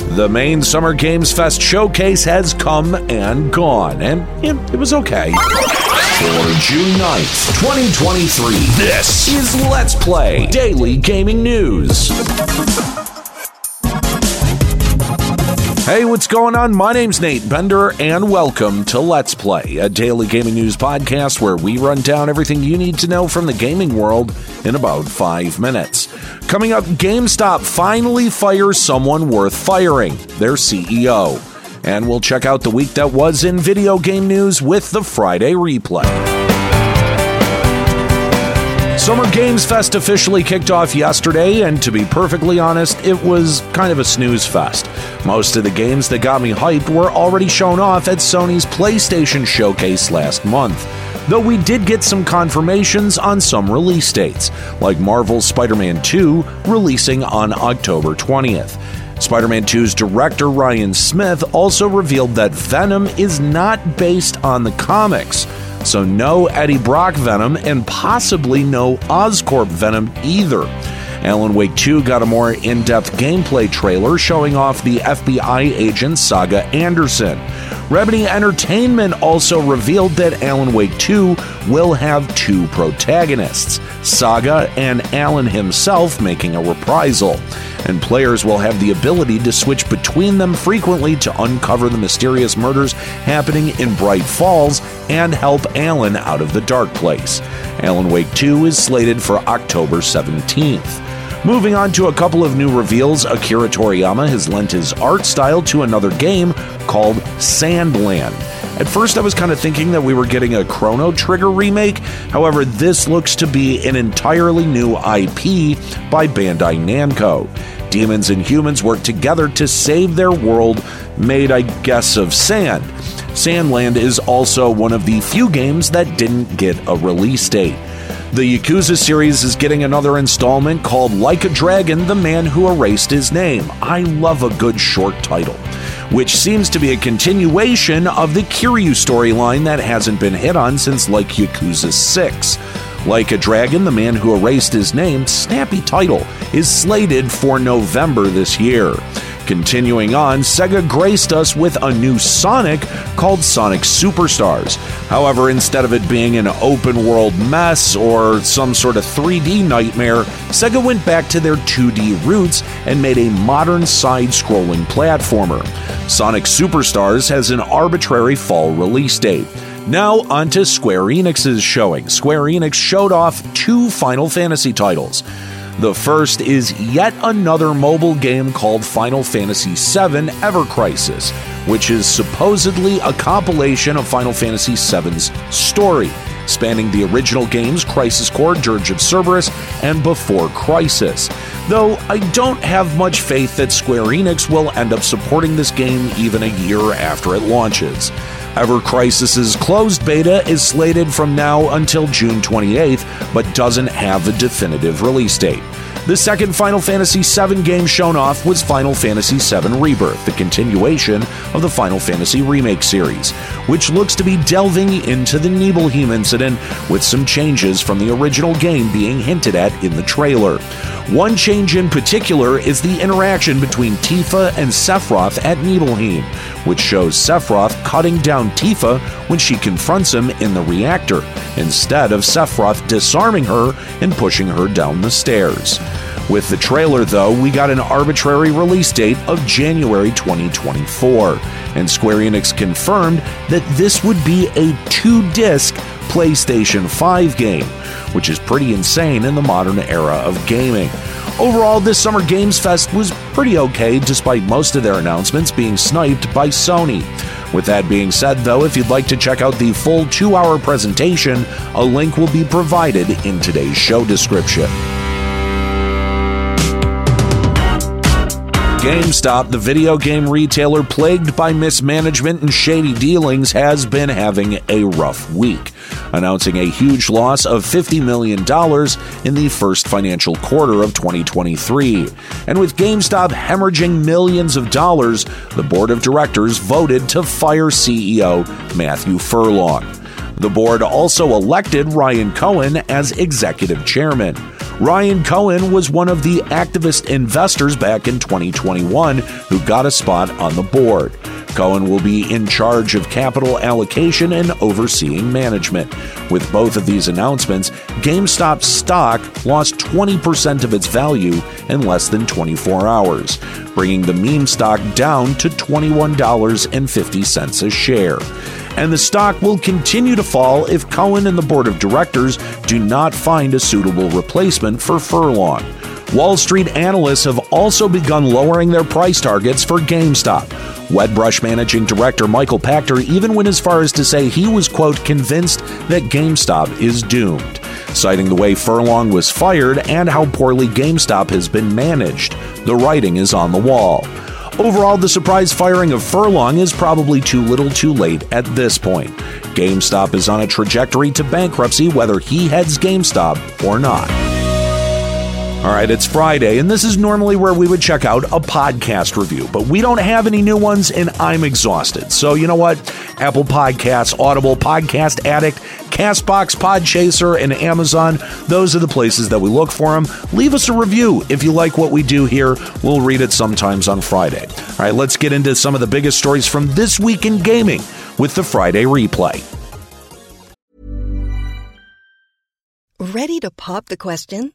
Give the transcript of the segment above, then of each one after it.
The main Summer Games Fest showcase has come and gone, and it, it was okay. For June 9th, 2023, this is Let's Play Daily Gaming News. Hey, what's going on? My name's Nate Bender, and welcome to Let's Play, a daily gaming news podcast where we run down everything you need to know from the gaming world in about five minutes. Coming up, GameStop finally fires someone worth firing, their CEO. And we'll check out the week that was in video game news with the Friday replay. Summer Games Fest officially kicked off yesterday, and to be perfectly honest, it was kind of a snooze fest. Most of the games that got me hyped were already shown off at Sony's PlayStation Showcase last month. Though we did get some confirmations on some release dates, like Marvel's Spider Man 2 releasing on October 20th. Spider Man 2's director Ryan Smith also revealed that Venom is not based on the comics. So, no Eddie Brock Venom and possibly no Oscorp Venom either. Alan Wake 2 got a more in depth gameplay trailer showing off the FBI agent Saga Anderson. Remedy Entertainment also revealed that Alan Wake 2 will have two protagonists Saga and Alan himself making a reprisal. And players will have the ability to switch between them frequently to uncover the mysterious murders happening in Bright Falls and help Alan out of the dark place. Alan Wake 2 is slated for October 17th. Moving on to a couple of new reveals, Akira Toriyama has lent his art style to another game called Sandland. At first, I was kind of thinking that we were getting a Chrono Trigger remake. However, this looks to be an entirely new IP by Bandai Namco. Demons and humans work together to save their world, made, I guess, of sand. Sandland is also one of the few games that didn't get a release date. The Yakuza series is getting another installment called Like a Dragon The Man Who Erased His Name. I love a good short title, which seems to be a continuation of the Kiryu storyline that hasn't been hit on since Like Yakuza 6. Like a Dragon, The Man Who Erased His Name, snappy title, is slated for November this year. Continuing on, Sega graced us with a new Sonic called Sonic Superstars. However, instead of it being an open world mess or some sort of 3D nightmare, Sega went back to their 2D roots and made a modern side scrolling platformer. Sonic Superstars has an arbitrary fall release date. Now, on to Square Enix's showing. Square Enix showed off two Final Fantasy titles. The first is yet another mobile game called Final Fantasy VII Ever Crisis, which is supposedly a compilation of Final Fantasy VII's story, spanning the original games Crisis Core, Dirge of Cerberus, and Before Crisis. Though I don't have much faith that Square Enix will end up supporting this game even a year after it launches. Ever Crisis's closed beta is slated from now until June 28th, but doesn't have a definitive release date. The second Final Fantasy VII game shown off was Final Fantasy VII Rebirth, the continuation of the Final Fantasy Remake series, which looks to be delving into the Nibelheim incident with some changes from the original game being hinted at in the trailer. One change in particular is the interaction between Tifa and Sephiroth at Nibelheim, which shows Sephiroth cutting down Tifa when she confronts him in the reactor, instead of Sephiroth disarming her and pushing her down the stairs. With the trailer, though, we got an arbitrary release date of January 2024, and Square Enix confirmed that this would be a two disc PlayStation 5 game, which is pretty insane in the modern era of gaming. Overall, this Summer Games Fest was pretty okay, despite most of their announcements being sniped by Sony. With that being said, though, if you'd like to check out the full two hour presentation, a link will be provided in today's show description. GameStop, the video game retailer plagued by mismanagement and shady dealings, has been having a rough week, announcing a huge loss of $50 million in the first financial quarter of 2023. And with GameStop hemorrhaging millions of dollars, the board of directors voted to fire CEO Matthew Furlong. The board also elected Ryan Cohen as executive chairman. Ryan Cohen was one of the activist investors back in 2021 who got a spot on the board. Cohen will be in charge of capital allocation and overseeing management. With both of these announcements, GameStop stock lost 20% of its value in less than 24 hours, bringing the meme stock down to $21.50 a share and the stock will continue to fall if Cohen and the board of directors do not find a suitable replacement for Furlong. Wall Street analysts have also begun lowering their price targets for GameStop. Wedbush managing director Michael Pachter even went as far as to say he was, quote, convinced that GameStop is doomed, citing the way Furlong was fired and how poorly GameStop has been managed. The writing is on the wall. Overall, the surprise firing of Furlong is probably too little too late at this point. GameStop is on a trajectory to bankruptcy whether he heads GameStop or not. All right, it's Friday, and this is normally where we would check out a podcast review, but we don't have any new ones, and I'm exhausted. So, you know what? Apple Podcasts, Audible, Podcast Addict, Castbox, Podchaser, and Amazon, those are the places that we look for them. Leave us a review if you like what we do here. We'll read it sometimes on Friday. All right, let's get into some of the biggest stories from this week in gaming with the Friday replay. Ready to pop the question?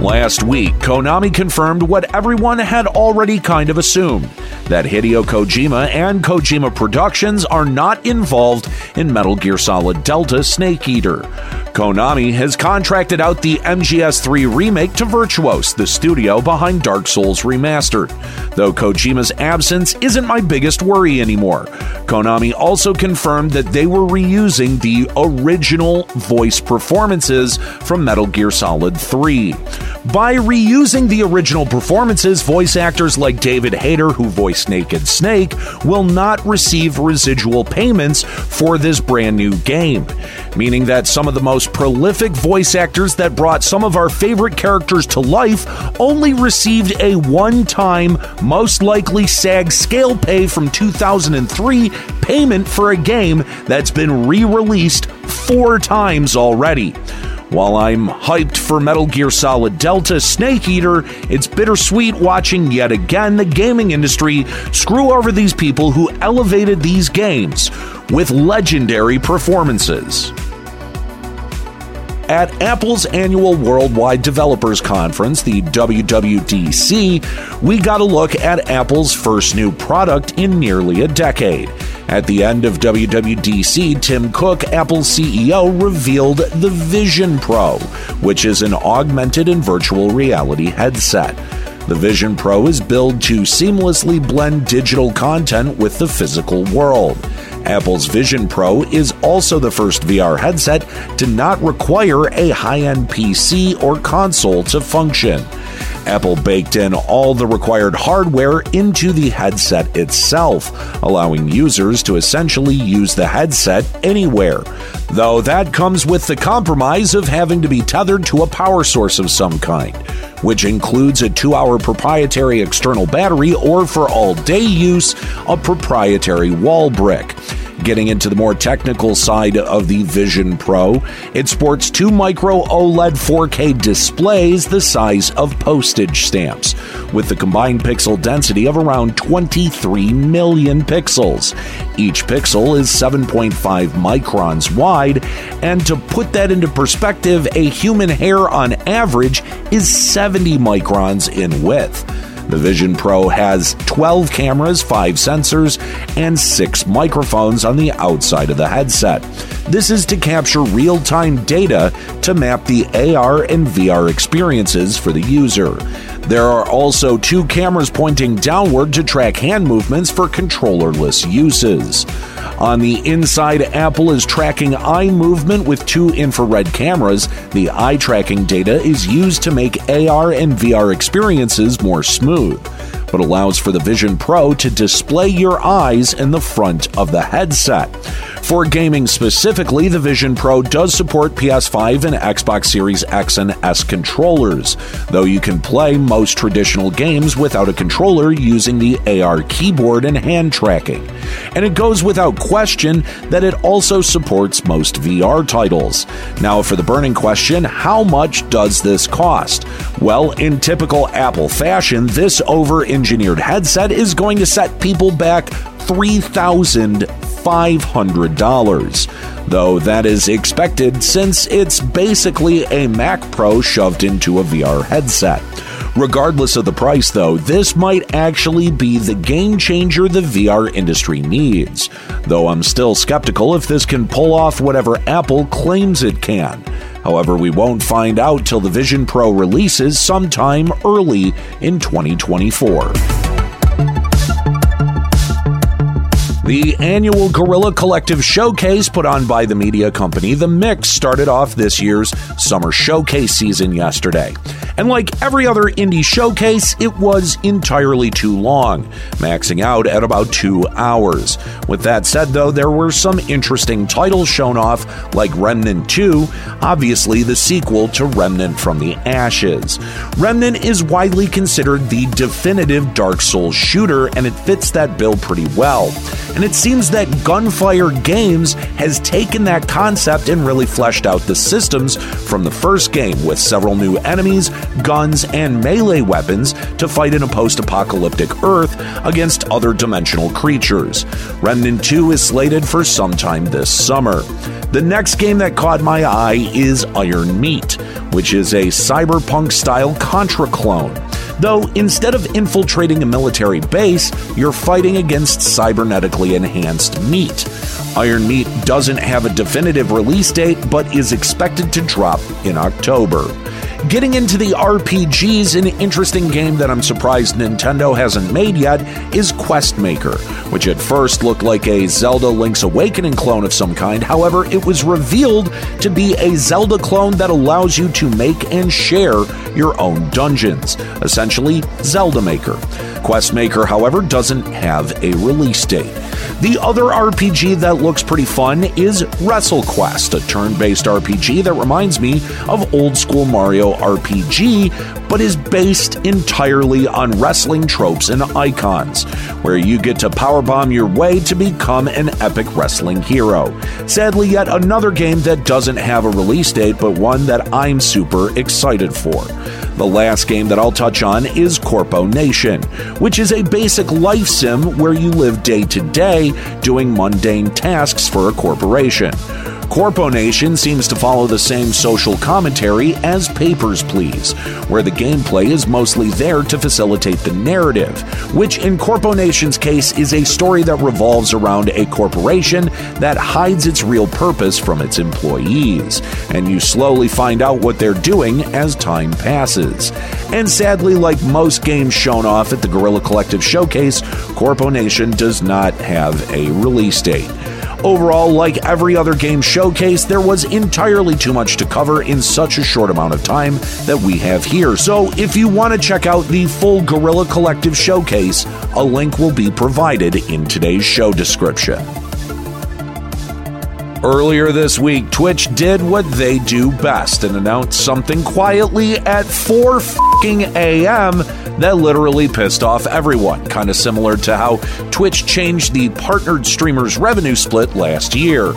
Last week, Konami confirmed what everyone had already kind of assumed that Hideo Kojima and Kojima Productions are not involved in Metal Gear Solid Delta Snake Eater. Konami has contracted out the MGS3 remake to Virtuos, the studio behind Dark Souls Remastered. Though Kojima's absence isn't my biggest worry anymore. Konami also confirmed that they were reusing the original voice performances from Metal Gear Solid 3. By reusing the original performances, voice actors like David Hayter, who voiced Naked Snake, will not receive residual payments for this brand new game, meaning that some of the most prolific voice actors that brought some of our favorite characters to life only received a one time, most likely SAG scale pay from 2003 payment for a game that's been re released four times already. While I'm hyped for Metal Gear Solid Delta Snake Eater, it's bittersweet watching yet again the gaming industry screw over these people who elevated these games with legendary performances. At Apple's annual Worldwide Developers Conference, the WWDC, we got a look at Apple's first new product in nearly a decade. At the end of WWDC, Tim Cook, Apple's CEO, revealed the Vision Pro, which is an augmented and virtual reality headset. The Vision Pro is built to seamlessly blend digital content with the physical world. Apple's Vision Pro is also the first VR headset to not require a high end PC or console to function. Apple baked in all the required hardware into the headset itself, allowing users to essentially use the headset anywhere. Though that comes with the compromise of having to be tethered to a power source of some kind, which includes a two hour proprietary external battery or, for all day use, a proprietary wall brick. Getting into the more technical side of the Vision Pro, it sports two micro OLED 4K displays the size of postage stamps, with the combined pixel density of around 23 million pixels. Each pixel is 7.5 microns wide, and to put that into perspective, a human hair on average is 70 microns in width. The Vision Pro has 12 cameras, 5 sensors, and 6 microphones on the outside of the headset. This is to capture real time data to map the AR and VR experiences for the user. There are also two cameras pointing downward to track hand movements for controllerless uses. On the inside, Apple is tracking eye movement with two infrared cameras. The eye tracking data is used to make AR and VR experiences more smooth, but allows for the Vision Pro to display your eyes in the front of the headset. For gaming specifically, the Vision Pro does support PS5 and Xbox Series X and S controllers, though you can play most traditional games without a controller using the AR keyboard and hand tracking. And it goes without question that it also supports most VR titles. Now, for the burning question, how much does this cost? Well, in typical Apple fashion, this over engineered headset is going to set people back 3000 $500, though that is expected since it's basically a Mac Pro shoved into a VR headset. Regardless of the price, though, this might actually be the game changer the VR industry needs, though I'm still skeptical if this can pull off whatever Apple claims it can. However, we won't find out till the Vision Pro releases sometime early in 2024. The annual Guerrilla Collective Showcase put on by the media company The Mix started off this year's summer showcase season yesterday. And like every other indie showcase, it was entirely too long, maxing out at about two hours. With that said, though, there were some interesting titles shown off, like Remnant 2, obviously the sequel to Remnant from the Ashes. Remnant is widely considered the definitive Dark Souls shooter, and it fits that bill pretty well. And it seems that Gunfire Games has taken that concept and really fleshed out the systems from the first game with several new enemies, guns, and melee weapons to fight in a post apocalyptic Earth against other dimensional creatures. Remnant 2 is slated for sometime this summer. The next game that caught my eye is Iron Meat, which is a cyberpunk style Contra clone. Though instead of infiltrating a military base, you're fighting against cybernetically enhanced meat. Iron Meat doesn't have a definitive release date, but is expected to drop in October. Getting into the RPGs, an interesting game that I'm surprised Nintendo hasn't made yet is Questmaker, which at first looked like a Zelda Link's Awakening clone of some kind. However, it was revealed to be a Zelda clone that allows you to make and share your own dungeons, essentially Zelda Maker. Questmaker, however, doesn't have a release date. The other RPG that looks pretty fun is WrestleQuest, a turn based RPG that reminds me of old school Mario RPG, but is based entirely on wrestling tropes and icons, where you get to powerbomb your way to become an epic wrestling hero. Sadly, yet another game that doesn't have a release date, but one that I'm super excited for. The last game that I'll touch on is Corpo Nation, which is a basic life sim where you live day to day doing mundane tasks for a corporation. Corpo Nation seems to follow the same social commentary as Papers, Please, where the gameplay is mostly there to facilitate the narrative, which in Corpo Nation's case is a story that revolves around a corporation that hides its real purpose from its employees, and you slowly find out what they're doing as time passes. And sadly, like most games shown off at the Guerrilla Collective Showcase, Corpo Nation does not have a release date. Overall, like every other game showcase, there was entirely too much to cover in such a short amount of time that we have here. So, if you want to check out the full Guerrilla Collective showcase, a link will be provided in today's show description. Earlier this week, Twitch did what they do best and announced something quietly at 4 a.m. that literally pissed off everyone, kind of similar to how Twitch changed the partnered streamers revenue split last year.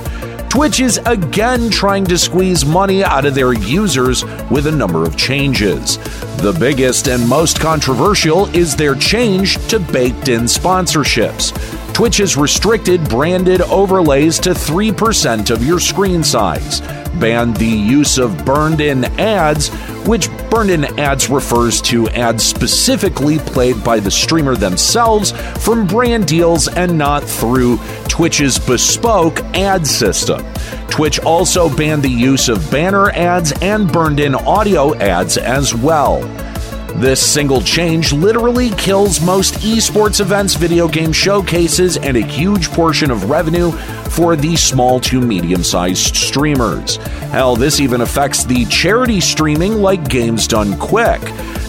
Twitch is again trying to squeeze money out of their users with a number of changes. The biggest and most controversial is their change to baked in sponsorships. Twitch has restricted branded overlays to 3% of your screen size, banned the use of burned in ads, which burned in ads refers to ads specifically played by the streamer themselves from brand deals and not through Twitch's bespoke ad system. Twitch also banned the use of banner ads and burned in audio ads as well. This single change literally kills most esports events, video game showcases, and a huge portion of revenue for the small to medium sized streamers. Hell, this even affects the charity streaming like Games Done Quick.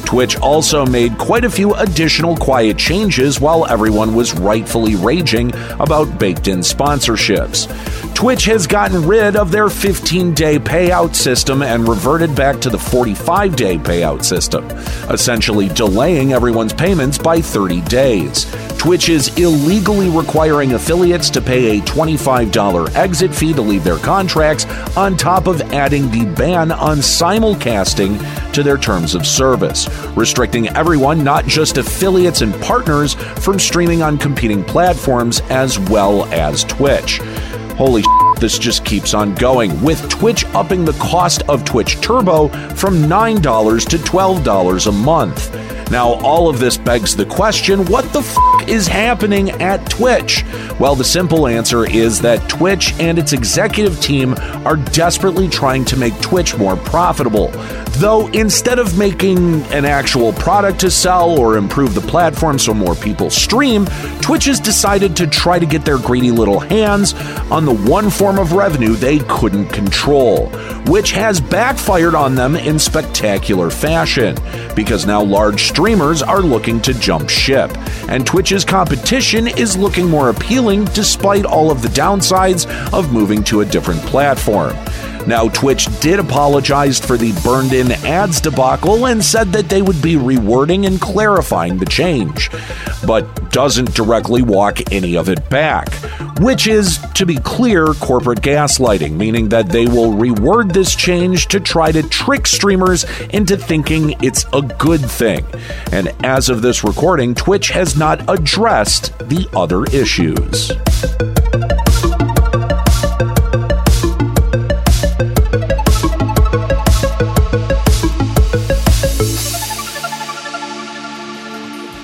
Twitch also made quite a few additional quiet changes while everyone was rightfully raging about baked in sponsorships. Twitch has gotten rid of their 15 day payout system and reverted back to the 45 day payout system, essentially delaying everyone's payments by 30 days. Twitch is illegally requiring affiliates to pay a $25 exit fee to leave their contracts, on top of adding the ban on simulcasting to their terms of service, restricting everyone, not just affiliates and partners, from streaming on competing platforms as well as Twitch. Holy shit, this just keeps on going, with Twitch upping the cost of Twitch Turbo from $9 to $12 a month. Now, all of this begs the question what the f is happening at Twitch? Well, the simple answer is that Twitch and its executive team are desperately trying to make Twitch more profitable. Though instead of making an actual product to sell or improve the platform so more people stream, Twitch has decided to try to get their greedy little hands on the one form of revenue they couldn't control, which has backfired on them in spectacular fashion because now large streamers are looking to jump ship, and Twitch's competition is looking more appealing despite all of the downsides of moving to a different platform. Now, Twitch did apologize for the burned in ads debacle and said that they would be rewording and clarifying the change, but doesn't directly walk any of it back, which is, to be clear, corporate gaslighting, meaning that they will reword this change to try to trick streamers into thinking it's a good thing. And as of this recording, Twitch has not addressed the other issues.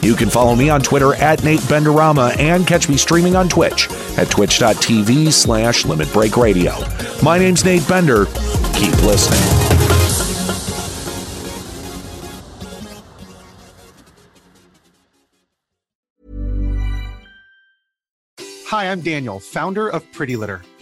You can follow me on Twitter at Nate Benderama and catch me streaming on Twitch at twitch.tv slash Limit Break Radio. My name's Nate Bender. Keep listening. Hi, I'm Daniel, founder of Pretty Litter.